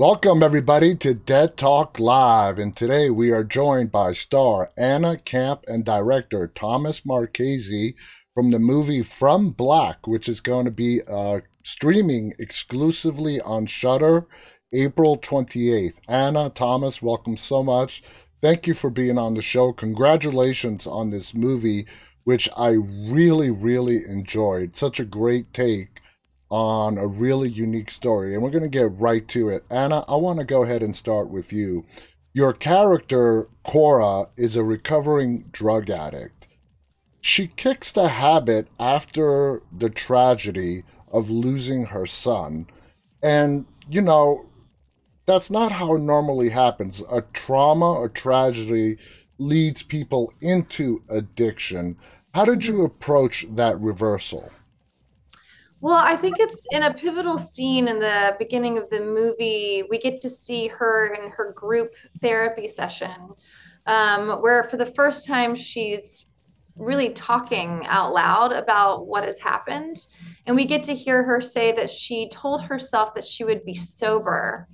Welcome, everybody, to Dead Talk Live. And today we are joined by star Anna Camp and director Thomas Marchese from the movie From Black, which is going to be uh, streaming exclusively on Shudder April 28th. Anna, Thomas, welcome so much. Thank you for being on the show. Congratulations on this movie, which I really, really enjoyed. Such a great take on a really unique story, and we're going to get right to it. Anna, I want to go ahead and start with you. Your character, Cora, is a recovering drug addict. She kicks the habit after the tragedy of losing her son. And, you know, that's not how it normally happens. A trauma, a tragedy leads people into addiction. How did you approach that reversal? Well, I think it's in a pivotal scene in the beginning of the movie. We get to see her in her group therapy session, um, where for the first time she's really talking out loud about what has happened. And we get to hear her say that she told herself that she would be sober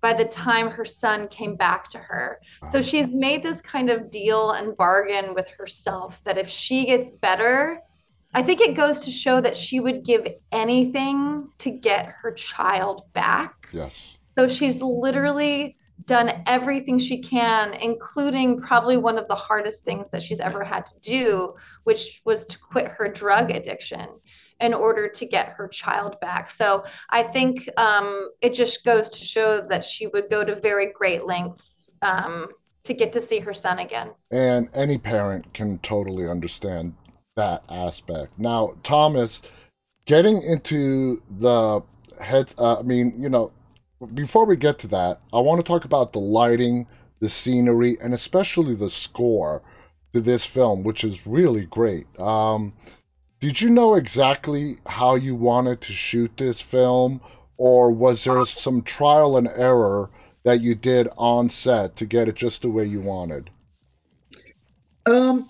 by the time her son came back to her. So she's made this kind of deal and bargain with herself that if she gets better, I think it goes to show that she would give anything to get her child back. Yes. So she's literally done everything she can, including probably one of the hardest things that she's ever had to do, which was to quit her drug addiction in order to get her child back. So I think um, it just goes to show that she would go to very great lengths um, to get to see her son again. And any parent can totally understand that aspect. Now, Thomas, getting into the heads, uh, I mean, you know, before we get to that, I want to talk about the lighting, the scenery, and especially the score to this film, which is really great. Um, did you know exactly how you wanted to shoot this film, or was there some trial and error that you did on set to get it just the way you wanted? Um,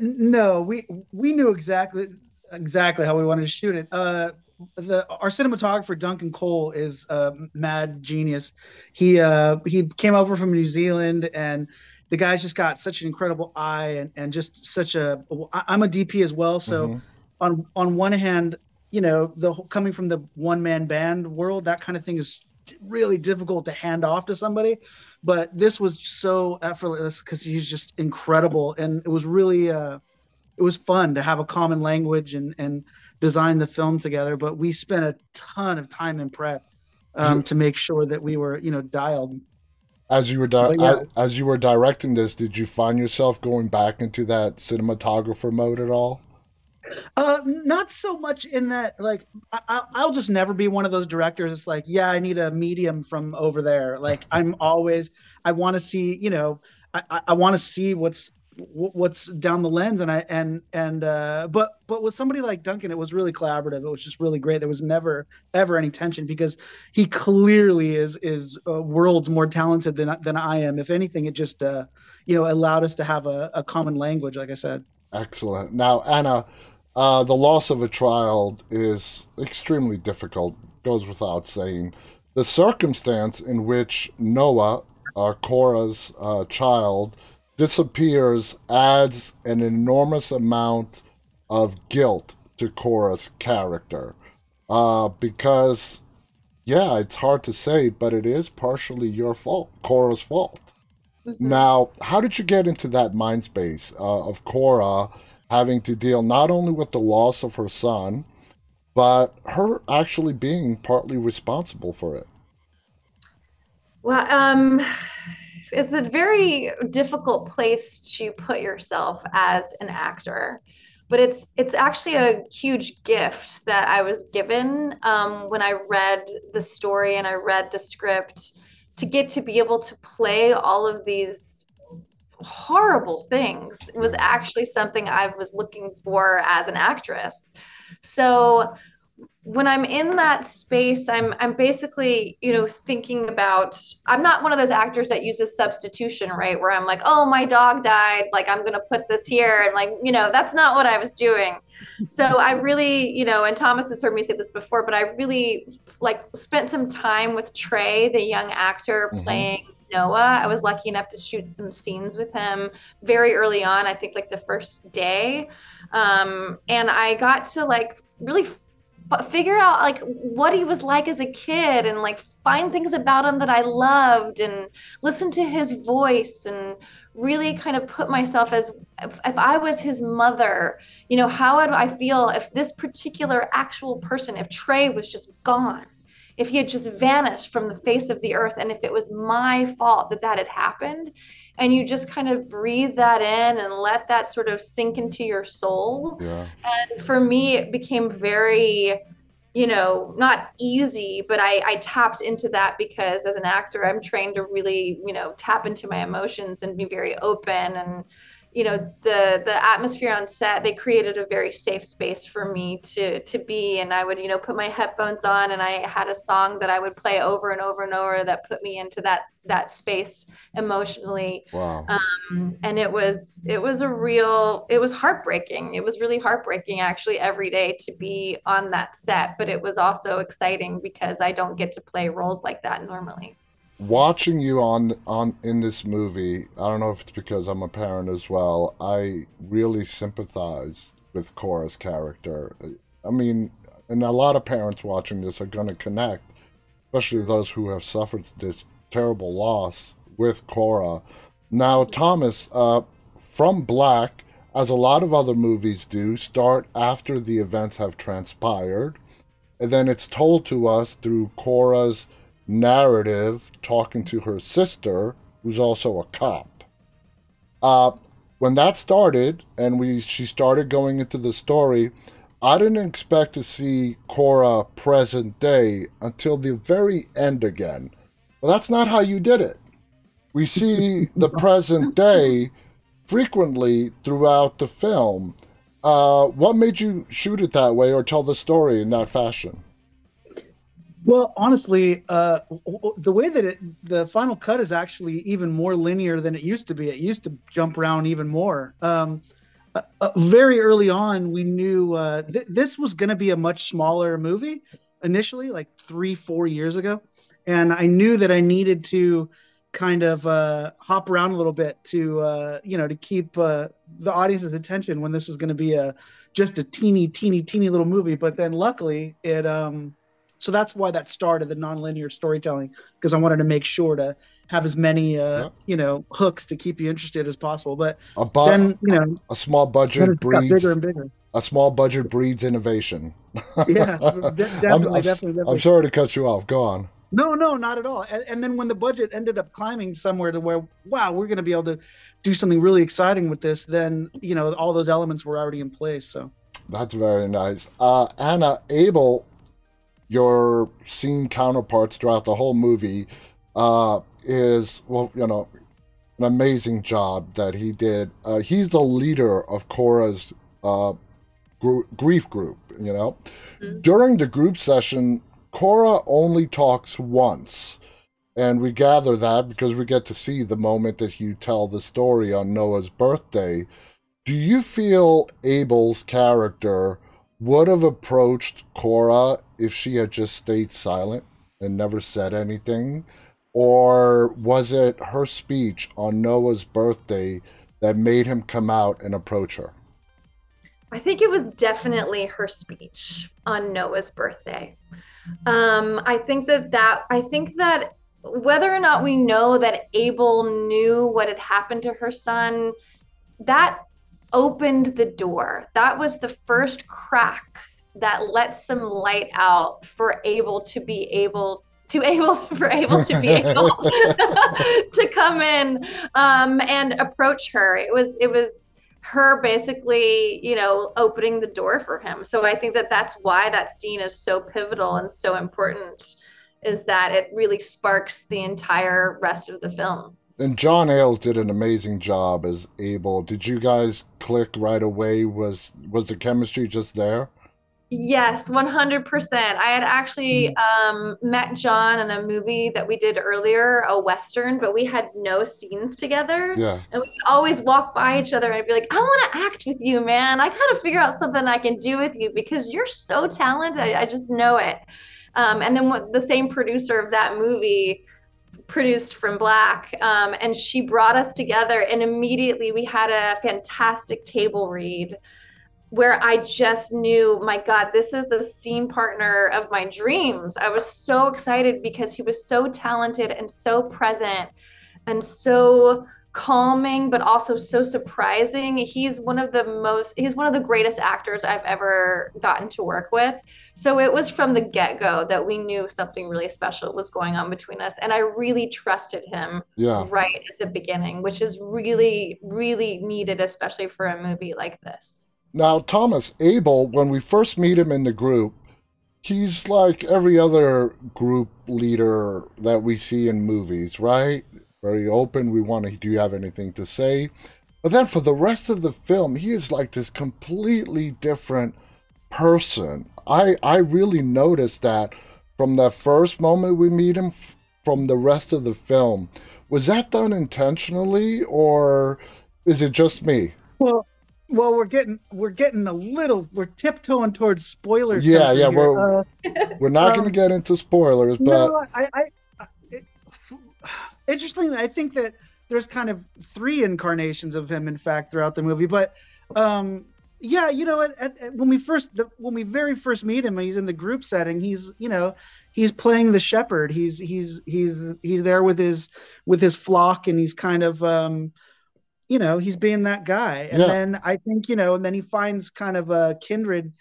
no, we we knew exactly exactly how we wanted to shoot it. Uh, the our cinematographer Duncan Cole is a mad genius. He uh, he came over from New Zealand and the guy's just got such an incredible eye and, and just such a I'm a DP as well so mm-hmm. on on one hand you know the coming from the one man band world that kind of thing is really difficult to hand off to somebody but this was so effortless because he's just incredible. And it was really uh it was fun to have a common language and and design the film together but we spent a ton of time in prep um, to make sure that we were you know dialed. As you were di- yeah. as, as you were directing this did you find yourself going back into that cinematographer mode at all uh, not so much in that, like, I, will just never be one of those directors. It's like, yeah, I need a medium from over there. Like, I'm always, I want to see, you know, I, I want to see what's what's down the lens. And i and and uh but but with somebody like duncan it was really collaborative. It was just really great. There was never ever any tension because he clearly is is uh, worlds more talented than than i am. If anything it just uh you know allowed us to have a, a common language like i said. Excellent. Now anna uh, the loss of a child is extremely difficult, goes without saying. The circumstance in which Noah, uh, Cora's uh, child, disappears adds an enormous amount of guilt to Cora's character. Uh, because, yeah, it's hard to say, but it is partially your fault, Cora's fault. Mm-hmm. Now, how did you get into that mind space uh, of Cora? Having to deal not only with the loss of her son, but her actually being partly responsible for it. Well, um, it's a very difficult place to put yourself as an actor but it's it's actually a huge gift that I was given um, when I read the story and I read the script to get to be able to play all of these horrible things. It was actually something I was looking for as an actress. So when I'm in that space, I'm I'm basically, you know, thinking about I'm not one of those actors that uses substitution, right? Where I'm like, oh, my dog died, like I'm gonna put this here. And like, you know, that's not what I was doing. So I really, you know, and Thomas has heard me say this before, but I really like spent some time with Trey, the young actor mm-hmm. playing Noah. I was lucky enough to shoot some scenes with him very early on, I think like the first day. Um, and I got to like really figure out like what he was like as a kid and like find things about him that I loved and listen to his voice and really kind of put myself as if, if, I was his mother, you know, how would I feel if this particular actual person, if Trey was just gone, if he had just vanished from the face of the earth, and if it was my fault that that had happened, and you just kind of breathe that in and let that sort of sink into your soul. Yeah. And for me, it became very, you know, not easy, but I, I tapped into that because as an actor, I'm trained to really, you know, tap into my emotions and be very open and you know the the atmosphere on set they created a very safe space for me to to be. And i would you know put my headphones on and i had a song that i would play over and over and over that put me into that that space emotionally. Wow. Um, and it was it was a real it was heartbreaking. It was really heartbreaking actually every day to be on that set but it was also exciting because i don't get to play roles like that normally watching you on on in this movie, I don't know if it's because I'm a parent as well. I really sympathize with Cora's character. I mean, and a lot of parents watching this are going to connect, especially those who have suffered this terrible loss with Cora. Now, Thomas, uh, from Black, as a lot of other movies do, start after the events have transpired, and then it's told to us through Cora's narrative talking to her sister, who's also a cop. Uh, when that started, and we she started going into the story, I didn't expect to see Cora present day until the very end again. Well, that's not how you did it. We see the present day frequently throughout the film. Uh, what made you shoot it that way or tell the story in that fashion? Well, honestly, uh, the way that it, the final cut is actually even more linear than it used to be. It used to jump around even more. Um, uh, uh, very early on, we knew uh, th- this was going to be a much smaller movie initially, like three, four years ago, and I knew that I needed to kind of uh, hop around a little bit to you know to keep the audience's attention when this was going to be a just a teeny, teeny, teeny little movie. But then, luckily, it. Um, so that's why that started the nonlinear storytelling because I wanted to make sure to have as many uh, yeah. you know hooks to keep you interested as possible. But a bu- then you know a small budget breeds bigger and bigger. A small budget breeds innovation. yeah, definitely, I'm, definitely, definitely. I'm sorry to cut you off. Go on. No, no, not at all. And, and, then when the budget ended up climbing somewhere to where, wow, we're going to be able to do something really exciting with this, then you know all those elements were already in place. So that's very nice. Uh, Anna Abel your scene counterparts throughout the whole movie uh, is well, you know, an amazing job that he did. Uh, he's the leader of Cora's uh, gr- grief group. You know, mm-hmm. during the group session, Cora only talks once. And we gather that because we get to see the moment that you tell the story on Noah's birthday. Do you feel Abel's character would have approached Cora if she had just stayed silent and never said anything? Or was it her speech on Noah's birthday that made him come out and approach her? I think it was definitely her speech on Noah's birthday. Um, I think that that I think that whether or not we know that Abel knew what had happened to her son, that opened the door. That was the first crack that lets some light out for able to be able to able for able to be able to come in um, and approach her. It was it was her basically you know opening the door for him. So I think that that's why that scene is so pivotal and so important. Is that it really sparks the entire rest of the film. And John Ales did an amazing job as Abel. Did you guys click right away? Was was the chemistry just there? Yes, 100%. I had actually Mm. um, met John in a movie that we did earlier, a Western, but we had no scenes together. Yeah. And we always walk by each other and I'd be like, I want to act with you, man. I gotta figure out something I can do with you because you're so talented. I, I just know it. Um, and then what, the same producer of that movie produced From Black, um, and she brought us together, and immediately we had a fantastic table read where I just knew, my God, this is the scene partner of my dreams. I was so excited because he was so talented and so present and so calming, but also so surprising. He's one of the most, he's one of the greatest actors I've ever gotten to work with. So it was from the get go that we knew something really special was going on between us. And I really trusted him Yeah. right at the beginning, which is really, really needed, especially for a movie like this. Now, Thomas Abel, when we first meet him in the group, he's like every other group leader that we see in movies, right? Very open. We want to, do you have anything to say? But then for the rest of the film, he is like this completely different person. I, I really noticed that from that first moment we meet him f- from the rest of the film. Was that done intentionally or is it just me? Well, well, we're getting we're getting a little we're tiptoeing towards spoilers. Yeah, yeah, here. we're- Uh, We're not Um, going to get into spoilers, but no, I, I, I it, interestingly, I think that there's kind of three incarnations of him, in fact, throughout the movie. But um, yeah, you know, at, at, at- when we first, the, when we very first meet him, he's in the group setting. He's, you know, he's playing the shepherd. He's, he's, he's, he's there with his, with his flock, and he's kind of, um, you know, he's being that guy. And Yeah. then I think, you know, and then he finds kind of a kindred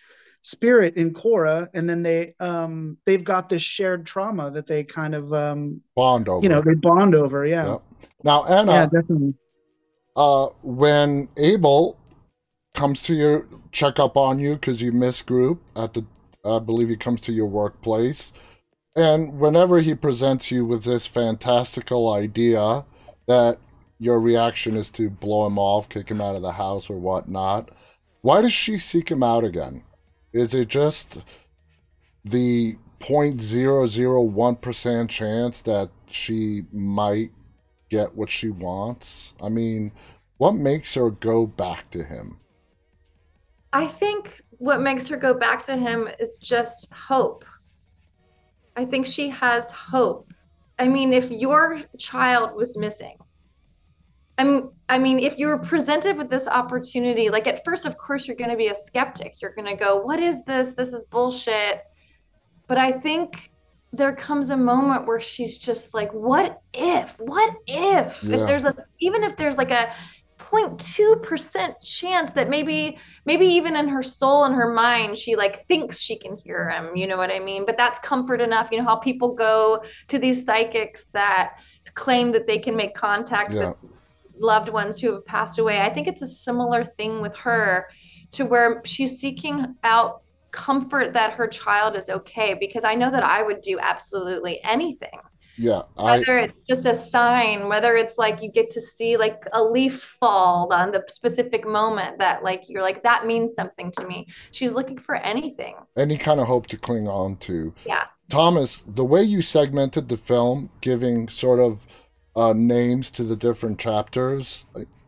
spirit in Cora, and then they, um, they've got this shared trauma that they kind of, um, bond over. you know, they bond over. Yeah. Yep. Now, Anna, Yeah, definitely. uh, when Abel comes to your check up on you because you miss group at the, I believe he comes to your workplace, and whenever he presents you with this fantastical idea that your reaction is to blow him off, kick him out of the house, or whatnot, why does she seek him out again? Is it just the 0.001% chance that she might get what she wants? I mean, what makes her go back to him? I think what makes her go back to him is just hope. I think she has hope. I mean, if your child was missing, I'm, I mean, if you're presented with this opportunity, like at first, of course, you're going to be a skeptic. You're going to go, What is this? This is bullshit. But I think there comes a moment where she's just like, What if? What if? Yeah. If there's a, even if there's like a 0.2% chance that maybe maybe even in her soul and her mind she like thinks she can hear him you know what i mean but that's comfort enough you know how people go to these psychics that claim that they can make contact Yeah. with loved ones who have passed away i think it's a similar thing with her to where she's seeking out comfort that her child is okay because i know that i would do absolutely anything. Yeah, I whether it's just a sign whether it's like you get to see like a leaf fall on the specific moment that like you're like that means something to me. She's looking for anything. Any kind of hope to cling on to. yeah. Thomas, the way you segmented the film, giving sort of uh, names to the different chapters,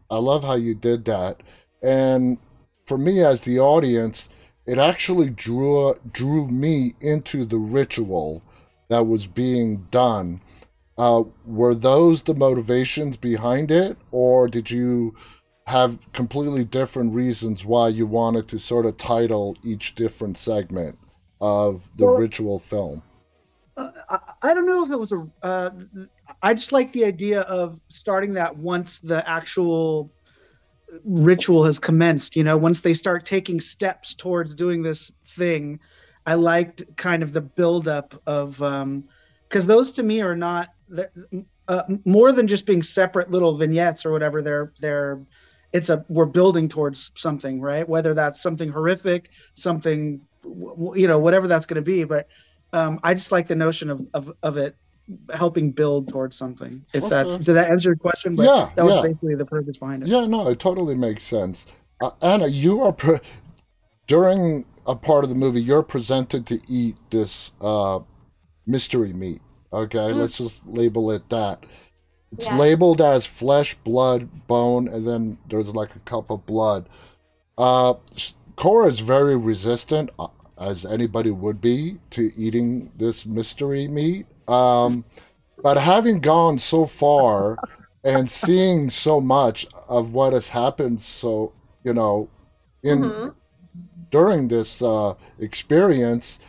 I, love how you did that. And for me, as the audience, it actually drew drew me into the ritual that was being done. Uh, were those the motivations behind it, or did you have completely different reasons why you wanted to sort of title each different segment of the Well- ritual film? Uh, I, I don't know if it was a. Uh, I just like the idea of starting that once the actual ritual has commenced. You know, once they start taking steps towards doing this thing, I liked kind of the buildup of because those to me are not uh, more than just being separate little vignettes or whatever. They're they're it's a we're building towards something, right? Whether that's something horrific, something you know, whatever that's going to be, but um, I just like the notion of, of, of it helping build towards something. If that's did that answer your question? But Yeah, that was yeah. basically the purpose behind it. Yeah, no, it totally makes sense. Uh, Anna, you are pre- during a part of the movie, you're presented to eat this uh, mystery meat. Okay, mm. let's just label it that. It's yes. labeled as flesh, blood, bone, and then there's like a cup of blood. Uh, Cora is very resistant, uh, as anybody would be, to eating this mystery meat. Um, but having gone so far and seeing so much of what has happened, so you know, in mm-hmm. during this uh, experience,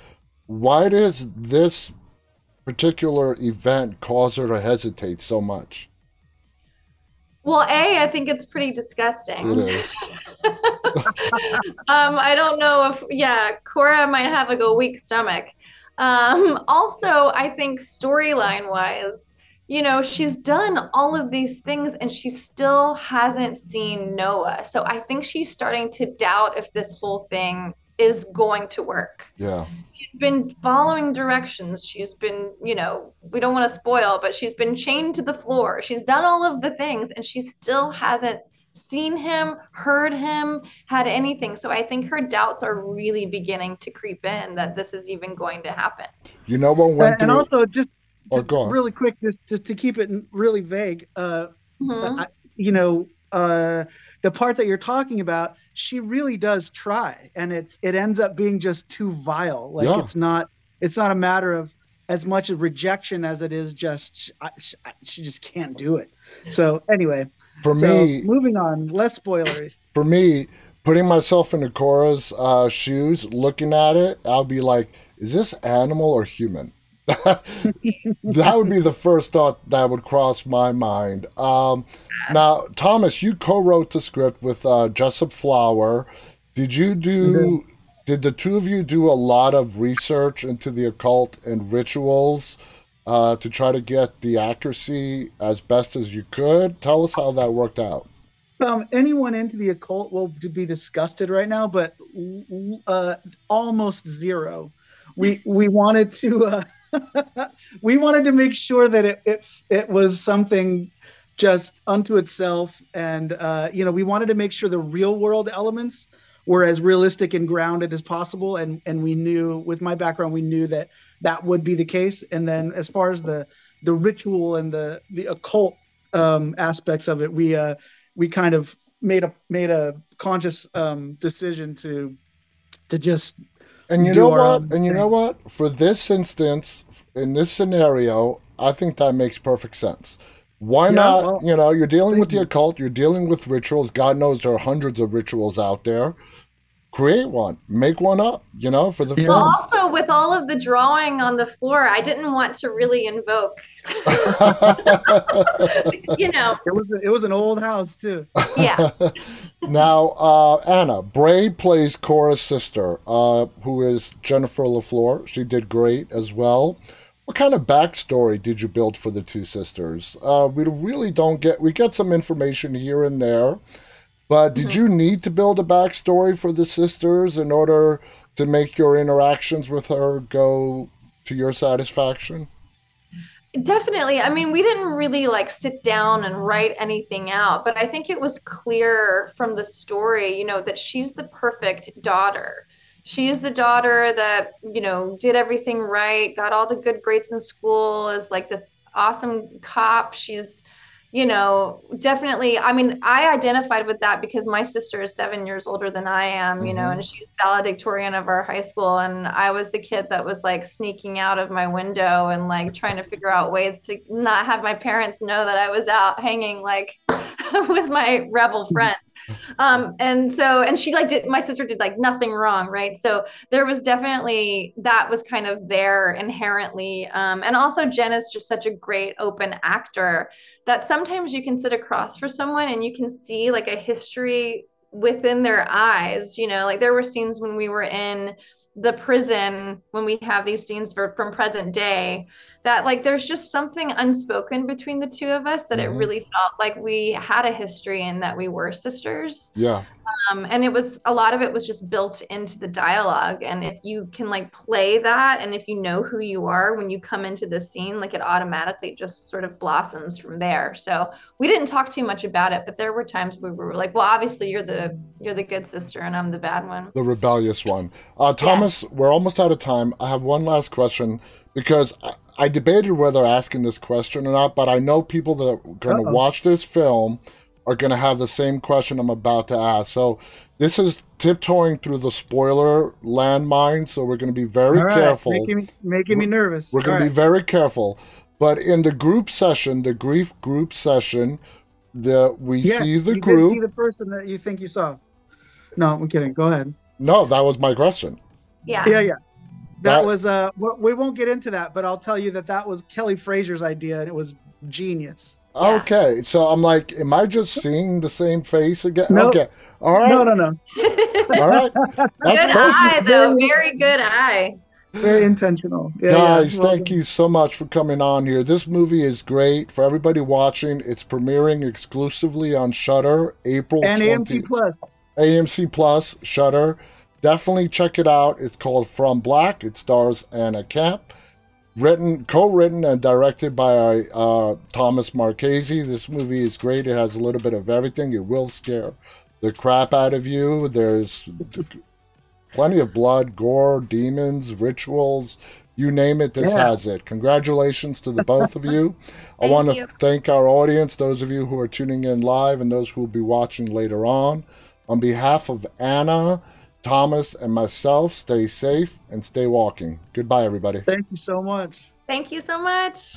why does this particular event cause her to hesitate so much? Well, A, I think it's pretty disgusting. It is. um, I don't know if, yeah, Cora might have like a weak stomach. Um, also, I think storyline wise, you know, she's done all of these things and she still hasn't seen Noah. So I think she's starting to doubt if this whole thing is going to work. Yeah she's been following directions. She's been, you know, we don't want to spoil, but she's been chained to the floor. She's done all of the things and she still hasn't seen him, heard him, had anything. So I think her doubts are really beginning to creep in that this is even going to happen. You know what went and, and also just oh, really quick, just just to keep it really vague. Uh, mm-hmm. I, you know, uh, the part that you're talking about, she really does try, and it's it ends up being just too vile. Like yeah. it's not it's not a matter of as much of rejection as it is just she, she just can't do it. So anyway, for so me, moving on, less spoilery. For me, putting myself into Cora's uh, shoes, looking at it, I'll be like, is this animal or human? that would be the first thought that would cross my mind. Um, now, Thomas, you co-wrote the script with uh, Jessup Flower. Did you do? Mm-hmm. Did the two of you do a lot of research into the occult and rituals uh, to try to get the accuracy as best as you could? Tell us how that worked out. Um, anyone into the occult will be disgusted right now, but uh, almost zero. We we wanted to. Uh, we wanted to make sure that it, it it was something just unto itself, and uh, you know, we wanted to make sure the real world elements were as realistic and grounded as possible. And and we knew, with my background, we knew that that would be the case. And then, as far as the the ritual and the the occult um, aspects of it, we uh, we kind of made a made a conscious um, decision to to just and you know what? And you know what? For this instance, in this scenario, I think that makes perfect sense. Why yeah, not? Well, you know, you're dealing with the occult, you're dealing with rituals. God knows there are hundreds of rituals out there. Create one, make one up, you know, for the yeah. film. Also, with all of the drawing on the floor, I didn't want to really invoke. you know, it was a, it was an old house too. Yeah. now, uh, Anna Bray plays Cora's sister, uh, who is Jennifer LaFleur. She did great as well. What kind of backstory did you build for the two sisters? Uh, we really don't get. We get some information here and there, but did mm-hmm. you need to build a backstory for the sisters in order to make your interactions with her go to your satisfaction? Definitely. I mean, we didn't really like sit down and write anything out, but I think it was clear from the story, you know, that she's the perfect daughter she is the daughter that you know did everything right got all the good grades in school is like this awesome cop. She's you know, definitely. I mean, I identified with that because my sister is seven years older than I am, you mm-hmm. know, and she's valedictorian of our high school. And I was the kid that was like sneaking out of my window and like trying to figure out ways to not have my parents know that I was out hanging like with my rebel mm-hmm. friends. Um, and so, and she like did, my sister did like nothing wrong. Right. So there was definitely, that was kind of there inherently. Um, and also Jen is just such a great open actor that sometimes you can sit across for someone and you can see like a history within their eyes you know? Like there were scenes when we were in the prison when we have these scenes for, from present day that like there's just something unspoken between the two of us that Mhm. it really felt like we had a history and that we were sisters Yeah. um, and it was a lot of it was just built into the dialogue and if you can like play that and if you know who you are when you come into the scene like it automatically just sort of blossoms from there so we didn't talk too much about it but there were times we were like well obviously you're the you're the good sister and i'm the bad one the rebellious one. Uh, Thomas, we're almost out of time. I have one last question because I, I debated whether asking this question or not, but I know people that are going to watch this film are going to have the same question I'm about to ask. So this is tiptoeing through the spoiler landmine, so we're going to be very right, careful. Making me, making me nervous. We're going to be very careful. But in the group session, the grief group session, the we yes, see the you group. did see the person that you think you saw. No, I'm kidding. Go ahead. no, that was my question. Yeah Yeah, yeah. That, That- was uh we won't get into that, but I'll tell you that that was Kelly Fraser's idea and it was genius. Yeah. Okay, so I'm like, am I just seeing the same face again? Nope. Okay, all right, No, no, no. all right. That's good perfect. eye though very good eye Very intentional. Yeah, Guys, yeah. Thank you so much for coming on here. This movie is great for everybody watching. It's premiering exclusively on Shudder April And 20 AMC Plus. AMC Plus Shudder. Definitely check it out. It's called From Black. It stars Anna Camp. Written, co-written, and directed by uh, Thomas Marchese. This movie is great. It has a little bit of everything. It will scare the crap out of you. There's plenty of blood, gore, demons, rituals. You name it, this Yeah. has it. Congratulations to the both of you. I want to thank our audience, those of you who are tuning in live and those who will be watching later on. On behalf of Anna, Thomas, and myself, stay safe and stay walking. Goodbye, everybody. Thank you so much. thank you so much